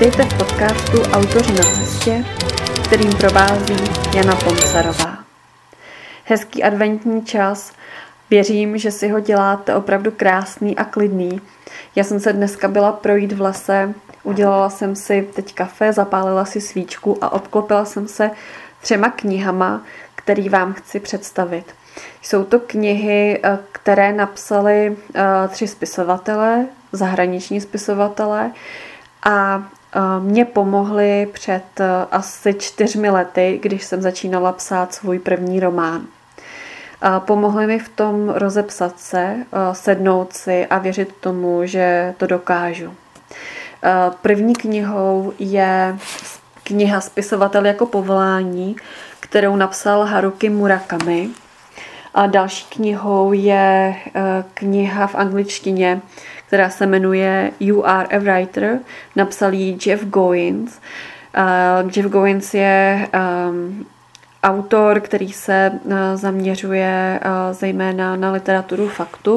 Vítejte v podcastu Autoři na cestě, kterým provází Jana Poncarová. Hezký adventní čas, věřím, že si ho děláte opravdu krásný a klidný. Já jsem se dneska byla projít v lese, udělala jsem si teď kafe, zapálila si svíčku a obklopila jsem se třema knihama, který vám chci představit. Jsou to knihy, eh, které napsali eh, tři spisovatelé, zahraniční spisovatelé a mě pomohli před asi čtyřmi lety, když jsem začínala psát svůj první román. Pomohli mi v tom rozepsat se, sednout si a věřit tomu, že to dokážu. První knihou je kniha Spisovatel jako povolání, kterou napsal Haruki Murakami. A další knihou je eh, kniha v angličtině, která se jmenuje You Are a Writer. Napsal ji Jeff Goins. Uh, Jeff Goins je um, autor, který se uh, zaměřuje uh, zejména na literaturu faktu.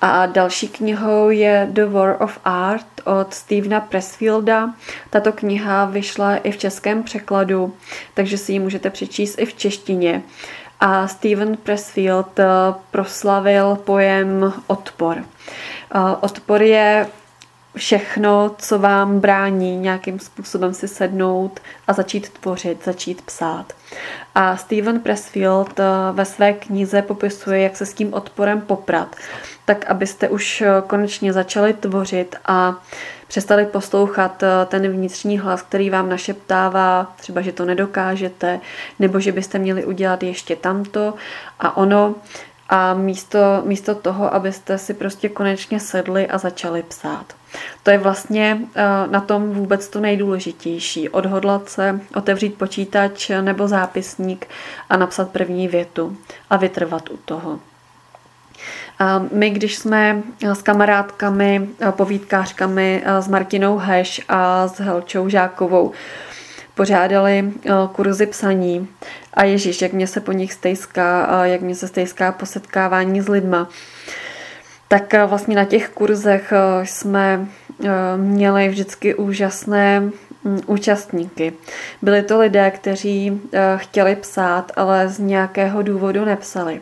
A další knihou je The War of Art od Stevena Pressfielda. Tato kniha vyšla i v českém překladu, takže si ji můžete přečíst i v češtině. A Steven Pressfield eh, proslavil pojem odpor. Eh, odpor je všechno, co vám brání nějakým způsobem si sednout a začít tvořit, začít psát. A Steven Pressfield eh, ve své knize popisuje, jak se s tím odporem poprat, tak abyste už konečně začali tvořit a přestali poslouchat eh, ten vnitřní hlas, který vám našeptává, třeba, že to nedokážete, nebo že byste měli udělat ještě tamto a ono. A místo, místo toho, abyste si prostě konečně sedli a začali psát. To je vlastně eh, na tom vůbec to nejdůležitější. Odhodlat se, otevřít počítač nebo zápisník a napsat první větu a vytrvat u toho. My, když jsme s kamarádkami, povídkářkami, s Martinou Heš a s Helčou Žákovou pořádali kurzy psaní a Ježíš, jak mě se po nich stejská, jak mě se stejská po setkávání s lidma, tak vlastně na těch kurzech jsme měli vždycky úžasné mm, účastníky. Byli to lidé, kteří chtěli psát, ale z nějakého důvodu nepsali.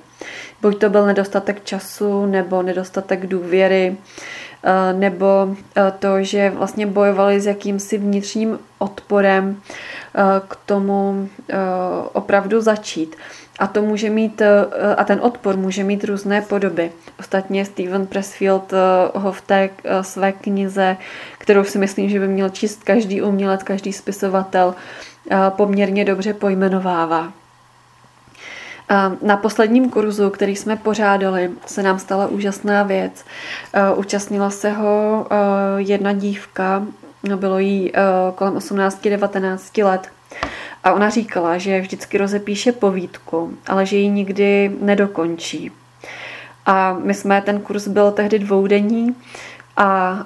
Buď to byl nedostatek času, nebo nedostatek důvěry, eh, nebo eh, to, že vlastně bojovali s jakýmsi vnitřním odporem eh, k tomu opravdu začít. A to může mít, a ten odpor může mít různé podoby. Ostatně Steven Pressfield ho v té své knize, kterou si myslím, že by měl číst každý umělec, každý spisovatel, poměrně dobře pojmenovává. Na posledním kurzu, který jsme pořádali, se nám stala úžasná věc. Účastnila se ho jedna dívka, bylo jí kolem 18-19 let. A ona říkala, že vždycky rozepíše povídku, ale že ji nikdy nedokončí. A my jsme, ten kurz byl tehdy dvoudenní a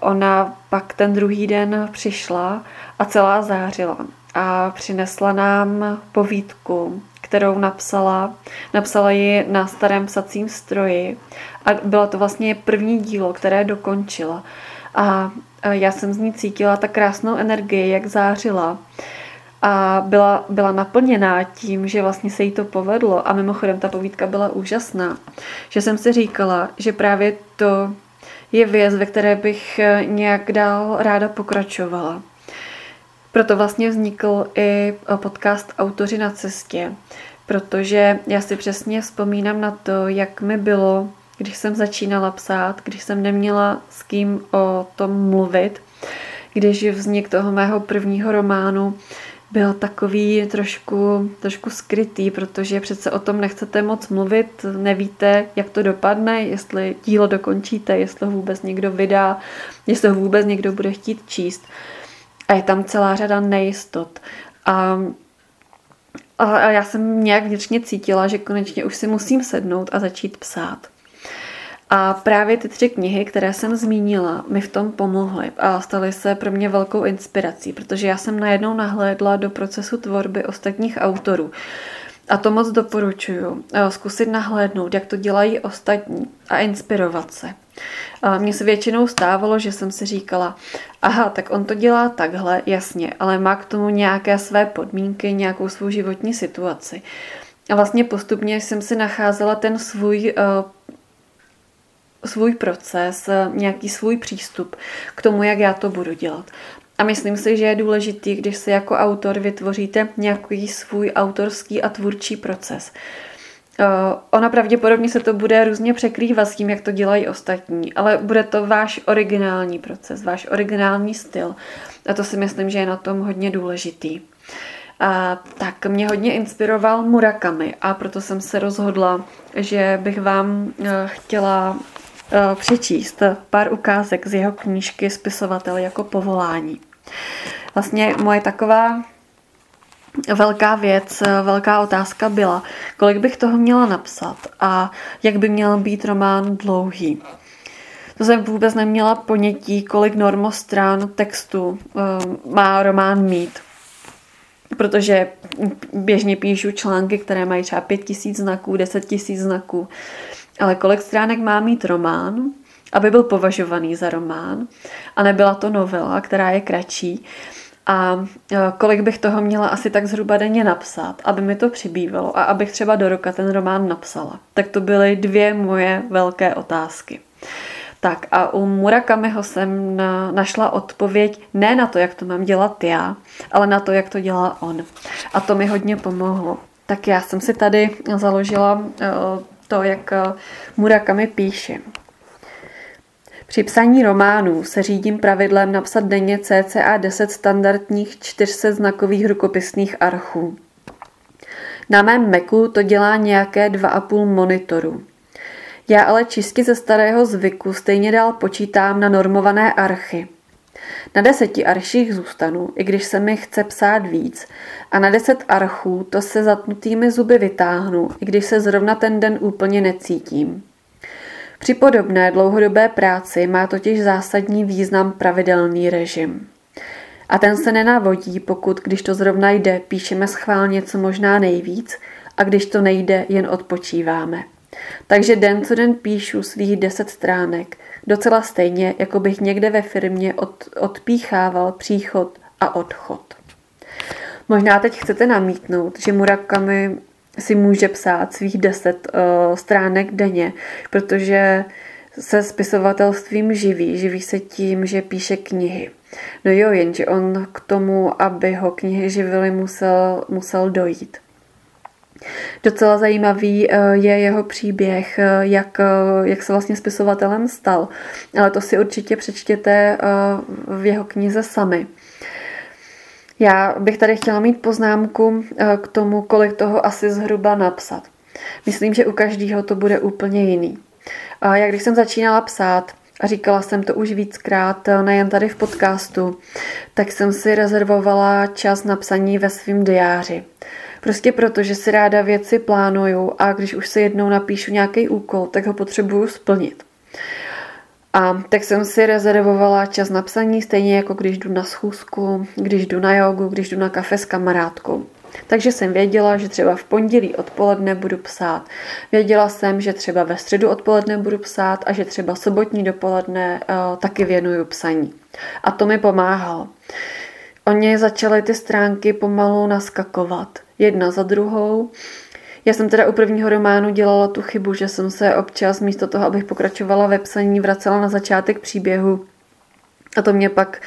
ona pak ten druhý den přišla a celá zářila a přinesla nám povídku, kterou napsala. Napsala ji na starém psacím stroji a bylo to vlastně první dílo, které dokončila. A já jsem z ní cítila tak krásnou energii, jak zářila. A byla, byla naplněná tím, že vlastně se jí to povedlo. A mimochodem ta povídka byla úžasná. Že jsem si říkala, že právě to je věc, ve které bych nějak dál ráda pokračovala. Proto vlastně vznikl i podcast Autoři na cestě, protože já si přesně vzpomínám na to, jak mi bylo, když jsem začínala psát, když jsem neměla s kým o tom mluvit, když vznik toho mého prvního románu byl takový trošku, trošku skrytý, protože přece o tom nechcete moc mluvit, nevíte, jak to dopadne, jestli dílo dokončíte, jestli ho vůbec někdo vydá, jestli ho vůbec někdo bude chtít číst. A je tam celá řada nejistot. A, a já jsem nějak vnitřně cítila, že konečně už si musím sednout a začít psát. A právě ty tři knihy, které jsem zmínila, mi v tom pomohly a staly se pro mě velkou inspirací, protože já jsem najednou nahlédla do procesu tvorby ostatních autorů. A to moc doporučuju. Zkusit nahlédnout, jak to dělají ostatní a inspirovat se. Mně se většinou stávalo, že jsem si říkala, aha, tak on to dělá takhle, jasně, ale má k tomu nějaké své podmínky, nějakou svou životní situaci. A vlastně postupně jsem si nacházela ten svůj uh, svůj proces, nějaký svůj přístup k tomu, jak já to budu dělat. A myslím si, že je důležitý, když si jako autor vytvoříte nějaký svůj autorský a tvůrčí proces. Uh, ona pravděpodobně se to bude různě překrývat s tím, jak to dělají ostatní, ale bude to váš originální proces, váš originální styl. A to si myslím, že je na tom hodně důležitý. A, tak mě hodně inspiroval Murakami a proto jsem se rozhodla, že bych vám uh, chtěla uh, přečíst pár ukázek z jeho knížky Spisovatel jako povolání. Vlastně moje taková velká věc, velká otázka byla, kolik bych toho měla napsat a jak by měl být román dlouhý. To jsem vůbec neměla ponětí, kolik normostrán textu uh, má román mít. Protože běžně píšu články, které mají třeba 5000 znaků, 10 000 znaků. Ale kolik stránek má mít román, aby byl považovaný za román a nebyla to novela, která je kratší. A e, kolik bych toho měla asi tak zhruba denně napsat, aby mi to přibývalo a abych třeba do roka ten román napsala. Tak to byly dvě moje velké otázky. Tak a u Murakamiho jsem na, našla odpověď ne na to, jak to mám dělat já, ale na to, jak to dělá on. A to mi hodně pomohlo. Tak já jsem si tady založila uh, to, jak uh, Murakami píše. Při psaní románů se řídím pravidlem napsat denně cca 10 standardních 400 znakových rukopisných archů. Na mém Macu to dělá nějaké 2,5 monitoru. Já ale čistě ze starého zvyku stejně dál počítám na normované archy. Na deseti arších zůstanu, i když se mi chce psát víc, a na deset archů to se zatnutými zuby vytáhnu, i když se zrovna ten den úplně necítím. Při podobné dlouhodobé práci má totiž zásadní význam pravidelný režim. A ten se nenavodí, pokud, když to zrovna jde, píšeme schválně co možná nejvíc a když to nejde, jen odpočíváme. Takže den co den píšu svých deset stránek, docela stejně, jako bych někde ve firmě od, odpíchával příchod a odchod. Možná teď chcete namítnout, že Murakami si může psát svých deset uh, stránek denně, protože se spisovatelstvím živí. Živí se tím, že píše knihy. No jo, jenže on k tomu, aby ho knihy živily, musel, musel dojít. Docela zajímavý eh, je jeho příběh, eh, jak, jak se vlastně spisovatelem stal, ale to si určitě přečtěte v jeho knize sami. Já bych tady chtěla mít poznámku eh, k tomu, kolik toho asi zhruba napsat. Myslím, že u každého to bude úplně jiný. Jak když jsem začínala psát, a říkala jsem to už víckrát, eh, nejen tady v podcastu, tak jsem si rezervovala čas na psaní ve svém diáři. Prostě proto, že si ráda věci plánuju a když už se jednou napíšu nějaký úkol, tak ho potřebuju splnit. A tak jsem si rezervovala čas na psaní, stejně jako když jdu na schůzku, když jdu na jogu, když jdu na kafe s kamarádkou. Takže jsem věděla, že třeba v pondělí odpoledne budu psát. Věděla jsem, že třeba ve středu odpoledne budu psát a že třeba sobotní dopoledne uh, taky věnuju psaní. A to mi pomáhalo. Oni začaly ty stránky pomalu naskakovat, jedna za druhou. Já jsem teda u prvního románu dělala tu chybu, že jsem se občas místo toho, abych pokračovala ve psaní, vracela na začátek příběhu a to mě pak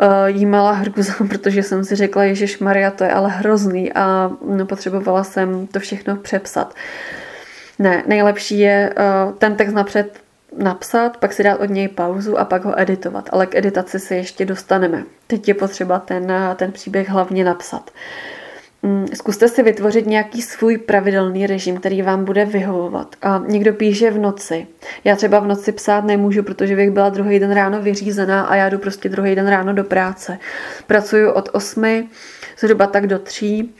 uh, jímala hrůza, protože jsem si řekla, Ježíš Maria, to je ale hrozný a no, potřebovala jsem to všechno přepsat. Ne, nejlepší je uh, ten text napřed napsat, pak si dát od něj pauzu a pak ho editovat. Ale k editaci se ještě dostaneme. Teď je potřeba ten, ten příběh hlavně napsat. Uh, zkuste si vytvořit nějaký svůj pravidelný režim, který vám bude vyhovovat. A někdo píše v noci. Já třeba v noci psát nemůžu, protože bych byla druhý den ráno vyřízená a já jdu prostě druhý den ráno do práce. Pracuju od 8 zhruba tak do tří.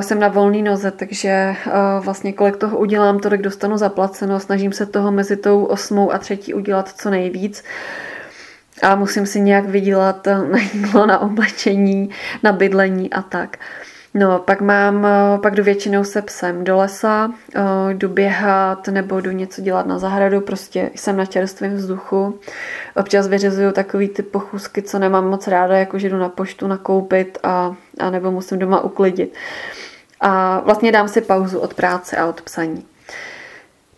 Jsem na volný noze, takže vlastně kolik toho udělám, tolik dostanu zaplaceno. Snažím se toho mezi tou osmou a třetí udělat co nejvíc a musím si nějak vydělat na jídlo, na oblečení, na bydlení a tak. No, pak mám, eh, pak jdu většinou se psem do lesa, eh, jdu běhat nebo jdu něco dělat na zahradu, prostě jsem na čerstvém vzduchu. Občas vyřizuju takový ty pochůzky, co nemám moc ráda, jako že jdu na poštu nakoupit a, a nebo musím doma uklidit. A vlastně dám si pauzu od práce a od psaní.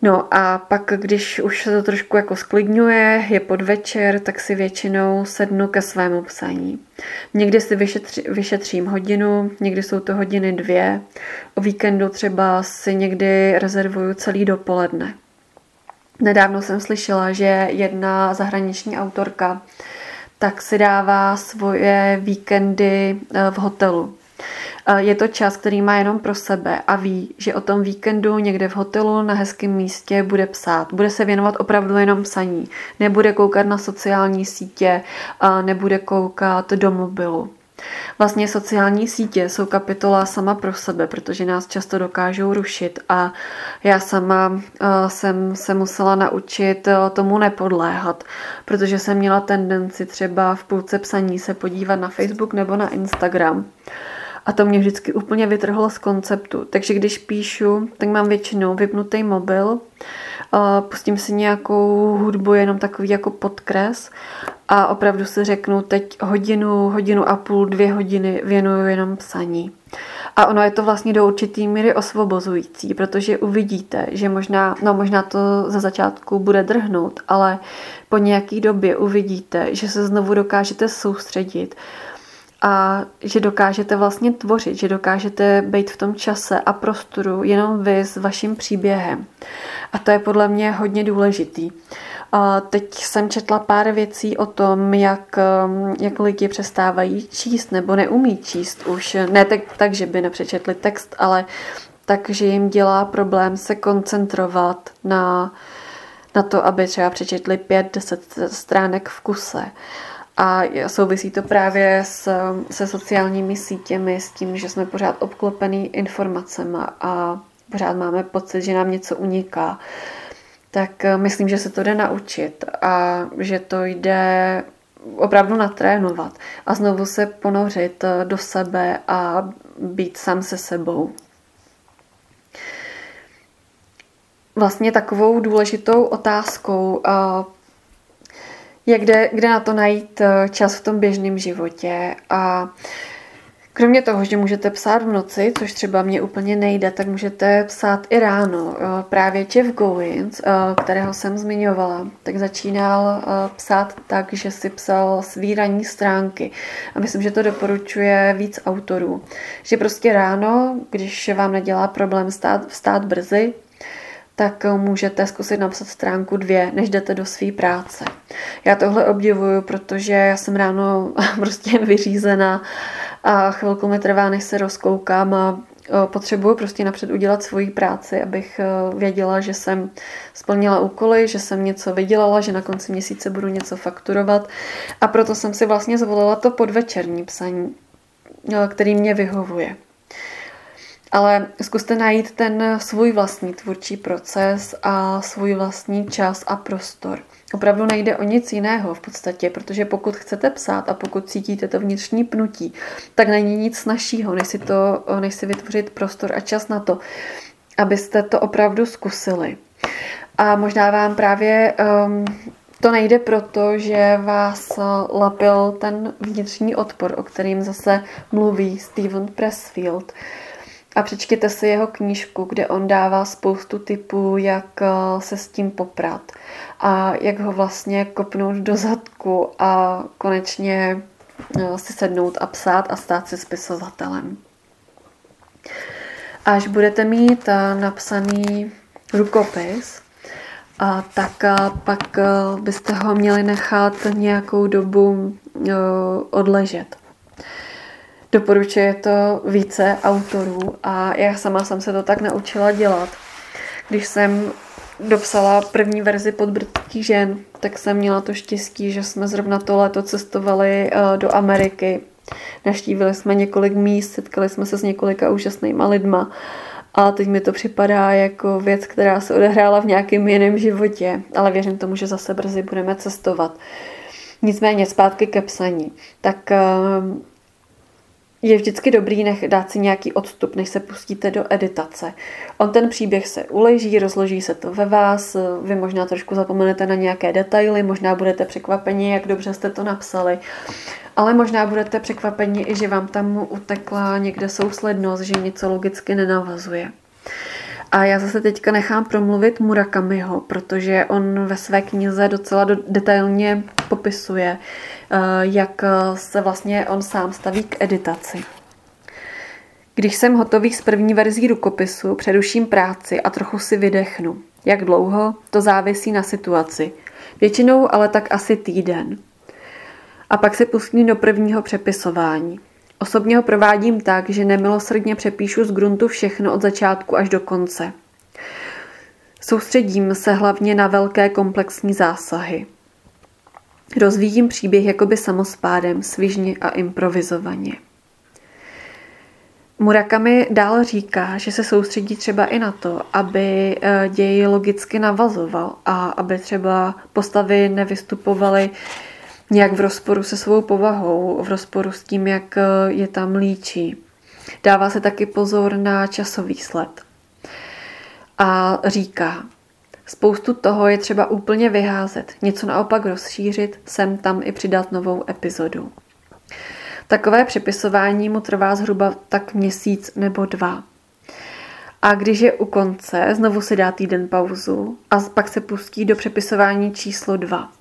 No a pak, když už se to trošku jako sklidňuje, je podvečer, tak si většinou sednu ke svému psaní. Někdy si vyšetři, vyšetřím hodinu, někdy jsou to hodiny dvě. O víkendu třeba si někdy rezervuju celý dopoledne. Nedávno jsem slyšela, že jedna zahraniční autorka tak si dává svoje víkendy eh, v hotelu. Je to čas, který má jenom pro sebe a ví, že o tom víkendu někde v hotelu na hezkém místě bude psát. Bude se věnovat opravdu jenom psaní. Nebude koukat na sociální sítě, nebude koukat do mobilu. Vlastně sociální sítě jsou kapitola sama pro sebe, protože nás často dokážou rušit a já sama jsem se musela naučit tomu nepodléhat, protože jsem měla tendenci třeba v půlce psaní se podívat na Facebook nebo na Instagram a to mě vždycky úplně vytrhlo z konceptu. Takže když píšu, tak mám většinou vypnutý mobil, pustím si nějakou hudbu, jenom takový jako podkres a opravdu si řeknu teď hodinu, hodinu a půl, dvě hodiny věnuju jenom psaní. A ono je to vlastně do určitý míry osvobozující, protože uvidíte, že možná, no možná to za začátku bude drhnout, ale po nějaký době uvidíte, že se znovu dokážete soustředit a že dokážete vlastně tvořit, že dokážete být v tom čase a prostoru jenom vy s vaším příběhem. A to je podle mě hodně důležitý. A teď jsem četla pár věcí o tom, jak, um, jak lidi přestávají číst nebo neumí číst už. Ne tak, tak, že by nepřečetli text, ale tak, že jim dělá problém se koncentrovat na, na to, aby třeba přečetli pět, deset stránek v kuse. A souvisí to právě s, se sociálními sítěmi, s tím, že jsme pořád obklopený informacemi a pořád máme pocit, že nám něco uniká. Tak eh, myslím, že se to jde naučit a že to jde opravdu natrénovat a znovu se ponořit eh, do sebe a být sám se sebou. Vlastně takovou důležitou otázkou je kde, kde na to najít eh, čas v tom běžném životě a Kromě toho, že můžete psát v noci, což třeba mě úplně nejde, tak můžete psát i ráno. Eh, právě Jeff Goins, eh, kterého jsem zmiňovala, tak začínal psát tak, že si psal svý ranní stránky. A myslím, že to doporučuje víc autorů. Že prostě ráno, když vám nedělá problém stát, vstát brzy, tak můžete zkusit napsat stránku dvě, než jdete do své práce. Já tohle obdivuju, protože já jsem ráno prostě vyřízená a chvilku mi trvá, než se rozkoukám a potřebuju prostě napřed udělat svoji práci, abych věděla, že jsem splnila úkoly, že jsem něco vydělala, že na konci měsíce budu něco fakturovat a proto jsem si vlastně zvolila to podvečerní psaní, který mě vyhovuje. Ale zkuste najít ten svůj vlastní tvůrčí proces a svůj vlastní čas a prostor. Opravdu nejde o nic jiného v podstatě, protože pokud chcete psát a pokud cítíte to vnitřní pnutí, tak není nic snažšího, než si, to, než si vytvořit prostor a čas na to, abyste to opravdu zkusili. A možná vám právě um, to nejde proto, že vás lapil ten vnitřní odpor, o kterým zase mluví Steven Pressfield. A přečtěte si jeho knížku, kde on dává spoustu typů, jak eh, se s tím poprat a jak ho vlastně kopnout do zadku a konečně eh, si sednout a psát a stát se spisovatelem. Až budete mít eh, napsaný rukopis, tak pak byste ho měli nechat nějakou dobu odležet. Doporučuje to více autorů a já sama jsem se to tak naučila dělat. Když jsem dopsala první verzi podbrdských žen, tak jsem měla to štěstí, že jsme zrovna to léto cestovali eh, do Ameriky. Naštívili jsme několik míst, setkali jsme se s několika úžasnýma lidma a teď mi to připadá jako věc, která se odehrála v nějakém jiném životě, ale věřím tomu, že zase brzy budeme cestovat. Nicméně zpátky ke psaní. Tak eh, je vždycky dobrý nech, dát si nějaký odstup, než se pustíte do editace. On ten příběh se uleží, rozloží se to ve vás, vy možná trošku zapomenete na nějaké detaily, možná budete překvapeni, jak dobře jste to napsali, ale možná budete překvapeni i, že vám tam utekla někde souslednost, že něco logicky nenavazuje. A já zase teďka nechám promluvit Murakamiho, protože on ve své knize docela detailně popisuje, jak se vlastně on sám staví k editaci. Když jsem hotový s první verzí rukopisu, přeruším práci a trochu si vydechnu. Jak dlouho? To závisí na situaci. Většinou ale tak asi týden. A pak se pustím do prvního přepisování. Osobně ho provádím tak, že nemilosrdně přepíšu z gruntu všechno od začátku až do konce. Soustředím se hlavně na velké komplexní zásahy. Rozvíjím příběh jakoby samospádem, svižně a improvizovaně. Murakami dál říká, že se soustředí třeba i na to, aby eh, děj logicky navazoval a aby třeba postavy nevystupovaly nějak v rozporu se svou povahou, v rozporu s tím, jak eh, je tam líčí. Dává se taky pozor na časový sled. A říká, spoustu toho je třeba úplně vyházet, něco naopak rozšířit, sem tam i přidat novou epizodu. Takové přepisování mu trvá zhruba tak měsíc nebo dva. A když je u konce, znovu si dá týden pauzu a pak se pustí do přepisování číslo dva.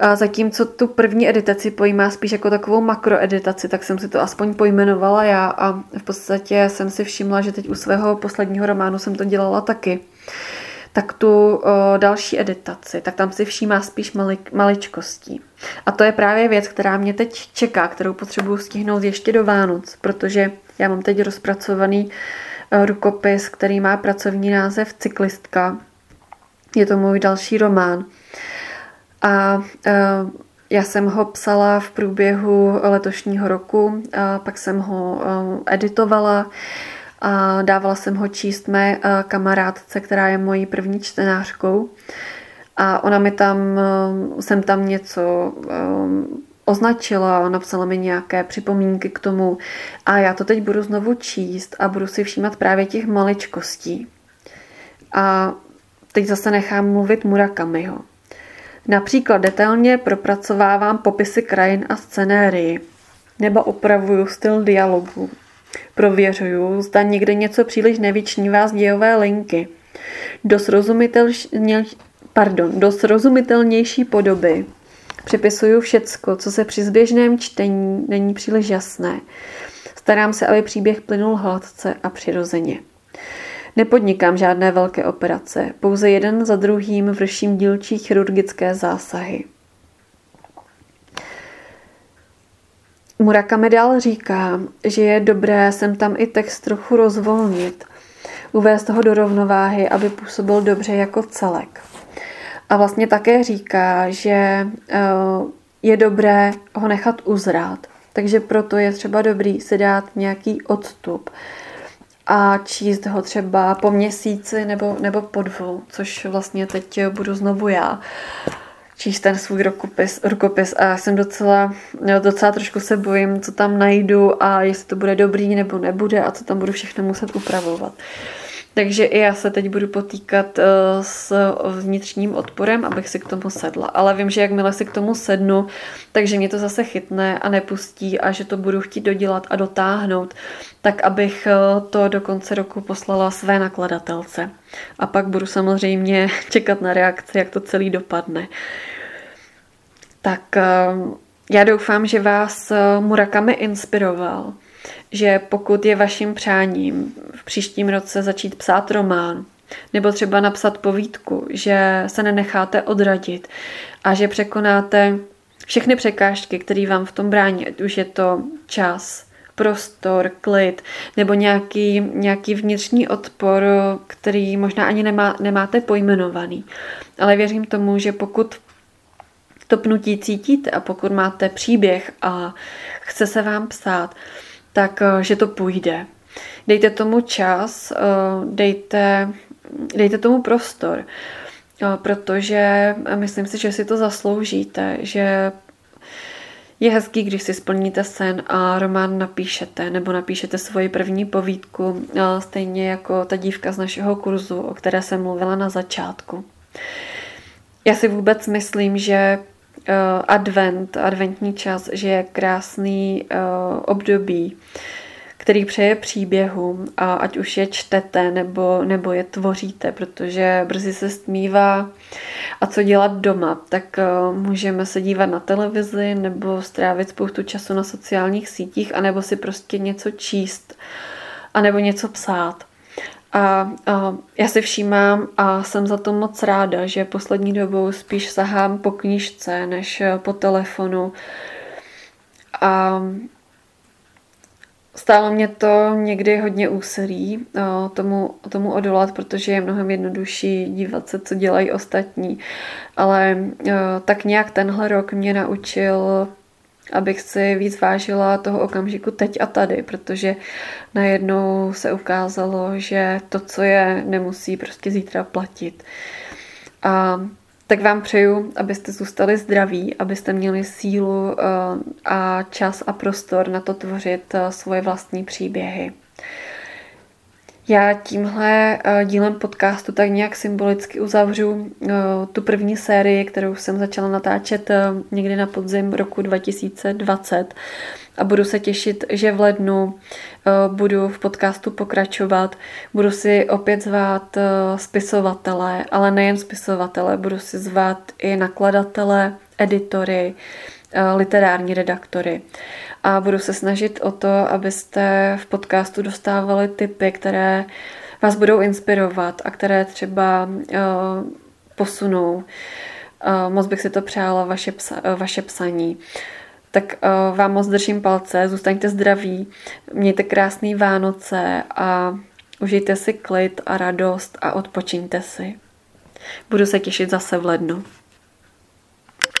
A zatímco tu první editaci pojímá spíš jako takovou makroeditaci, tak jsem si to aspoň pojmenovala já a v podstatě jsem si všimla, že teď u svého posledního románu jsem to dělala taky. Tak tu o, další editaci, tak tam si všímá spíš malik, maličkostí. A to je právě věc, která mě teď čeká, kterou potřebuji stihnout ještě do Vánoc, protože já mám teď rozpracovaný o, rukopis, který má pracovní název Cyklistka. Je to můj další román. A e, já jsem ho psala v průběhu letošního roku, a pak jsem ho editovala a dávala jsem ho číst mé e, kamarádce, která je mojí první čtenářkou. A ona mi tam, jsem tam něco označila, napsala mi nějaké připomínky k tomu a já to teď budu znovu číst a budu si všímat právě těch maličkostí. A teď zase nechám mluvit Murakamiho. Například detailně propracovávám popisy krajin a scenérii, nebo opravuju styl dialogu. Prověřuju, zda někde něco příliš nevyčnívá z dějové linky. Do. Pardon, do srozumitelnější podoby přepisuju všecko, co se při zběžném čtení není příliš jasné. Starám se, aby příběh plynul hladce a přirozeně. Nepodnikám žádné velké operace, pouze jeden za druhým vrším dílčí chirurgické zásahy. Murakami dál říká, že je dobré sem tam i text trochu rozvolnit, uvést ho do rovnováhy, aby působil dobře jako celek. A vlastně také říká, že eh, je dobré ho nechat uzrát, takže proto je třeba dobrý si dát nějaký odstup, a číst ho třeba po měsíci nebo, nebo po dvou, což vlastně teď budu znovu já číst ten svůj rukopis, rukopis a já jsem docela, docela trošku se bojím, co tam najdu a jestli to bude dobrý nebo nebude a co tam budu všechno muset upravovat. Takže i já se teď budu potýkat eh, s vnitřním odporem, abych si k tomu sedla. Ale vím, že jakmile si k tomu sednu, takže mě to zase chytne a nepustí a že to budu chtít dodělat a dotáhnout, tak abych eh, to do konce roku poslala své nakladatelce. A pak budu samozřejmě čekat na reakci, jak to celý dopadne. Tak eh, já doufám, že vás Murakami inspiroval že pokud je vaším přáním v příštím roce začít psát román, nebo třeba napsat povídku, že se nenecháte odradit a že překonáte všechny překážky, které vám v tom brání, ať už je to čas, prostor, klid, nebo nějaký, nějaký vnitřní odpor, který možná ani nemá, nemáte pojmenovaný. Ale věřím tomu, že pokud to pnutí cítíte a pokud máte příběh a chce se vám psát, tak eh, že to půjde. Dejte tomu čas, eh, dejte, dejte tomu prostor, eh, protože myslím si, že si to zasloužíte, že Je hezký, když si splníte sen a román napíšete, nebo napíšete svoji první povídku, stejně jako ta dívka z našeho kurzu, o které jsem mluvila na začátku. Já si vůbec myslím, že advent, adventní čas, že je krásný období, který přeje příběhům a ať už je čtete nebo, nebo je tvoříte, protože brzy se stmívá a co dělat doma, tak uh, můžeme se dívat na televizi nebo strávit spoustu času na sociálních sítích a nebo si prostě něco číst a nebo něco psát. A, a já si všímám a jsem za to moc ráda, že poslední dobou spíš sahám po knížce než po telefonu. A Stálo mě to někdy hodně úsilí tomu, tomu odolat, protože je mnohem jednodušší dívat se, co dělají ostatní. Ale tak nějak tenhle rok mě naučil abych si víc vážila toho okamžiku teď a tady, protože najednou se ukázalo, že to, co je, nemusí prostě zítra platit. A tak vám přeju, abyste zůstali zdraví, abyste měli sílu eh, a čas a prostor na to tvořit eh, svoje vlastní příběhy. Já tímhle eh, dílem podcastu tak nějak symbolicky uzavřu tu první sérii, kterou jsem začala natáčet někdy na podzim roku 2020 a budu se těšit, že v lednu eh, budu v podcastu pokračovat. Budu si opět zvát eh, spisovatele, ale nejen spisovatele, budu si zvát i nakladatele, editory, eh, literární redaktory. A budu se snažit o to, abyste v podcastu dostávali typy, které vás budou inspirovat a které třeba posunou. Moc bych si to přála, vaše, psa, vaše psaní. Tak vám moc držím palce, zůstaňte zdraví, mějte krásné Vánoce a užijte si klid a radost a odpočiňte si. Budu se těšit zase v lednu.